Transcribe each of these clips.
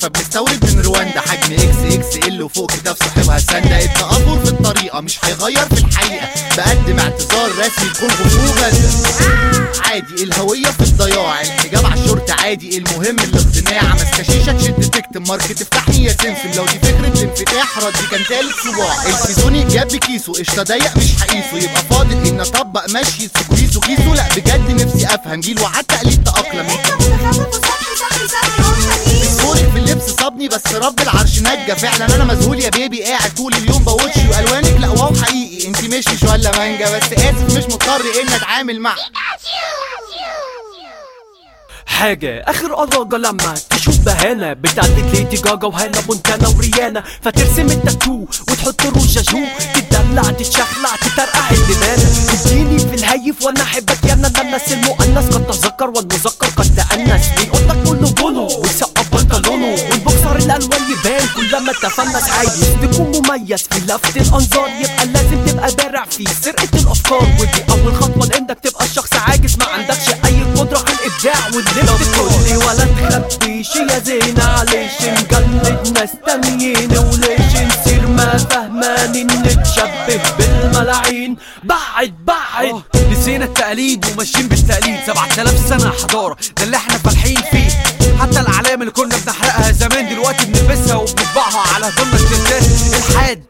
فبنستورد من رواندا. حجم إكس إكس ال وفوق كتاف صاحبها. ساندا التأفور في الطريقة مش هيغير في الحقيقة. بقدم اعتذار رسمي تكون غفوغة عادي الهوية في الضياع. الحجاب على الشورت عادي. المهم الاقتناع. ماسكة شيشة تشد تكتم ماركت تفتحني يا سمسم لو دي فكرة الانفتاح ردي كان تالت صباع. السيزوني جاب بكيسه قشطة ضيق مش هقيسه. يبقى فاضل إن أطبق مشي. سكويسو كيسو. لا بجد نفسي أفهم. جيل وعد تقليد تأقلم. رب العرش نجا. فعلا أنا مذهول يا بيبي قاعد طول اليوم بوتشي وألوانك. لا واو حقيقي. انت مش ولا مانجا بس آسف مش مضطر ان أتعامل مع. حاجة آخر أراجة لما تشوف بهانة. بتعدد ليدي جاجا وهانا مونتانا وريانا. فترسم التاتو وتحط روج جو تدلع تتشخلع تترقع الدمانة تديني في الهيف وأنا أحبك يا أنا الناس المؤنث قد يبان كلما تفنس. عايز تكون مميز في لفت الأنظار. يبقى لازم تبقى بارع في سرقة الأفكار. ودي أول خطوة لإنك تبقى الشخص عاجز. ما عندكش أي قدرة على الإبداع واللي تقولي ولا تخبيش يا زينة عليش. نجلد ناس تانيين وليش نصير ما فهمان نتشبه بالملاعين بعد بعد. نسينا التقليد وماشيين بالتقليد. 7000 سنة حضارة. ده اللي إحنا فالحين فيه. حتى الأعلام اللي كنا بنحرقها التيشيرتات الحاد.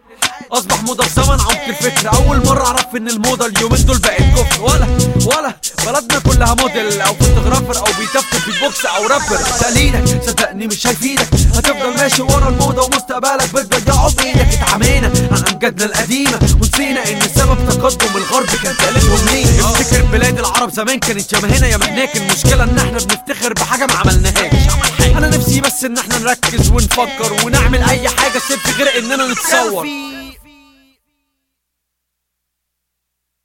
أصبح موضه في زمن عمق الفكر. أول مرة أعرف إن الموضة اليومين دول بقت كفر ولا ولا بلدنا كلها موديل أو photographer أو بيتفتف في box أو رابر. تقليدك صدقني مش هيفيدك. هتفضل ماشي ورا الموضة ومستقبلك بتضيعه بايدك اتعمينا عن أمجادنا القديمة. ونسينا إن سبب تقدم الغرب كان تالتهم ليه افتكر بلاد العرب زمان كانت ياما هنا. ياما هناك المشكلة إن إحنا بنفتخر بحاجة ما نفسي بس إن إحنا نركز ونفكر ونعمل أي حاجة سيب غير إننا نتصور.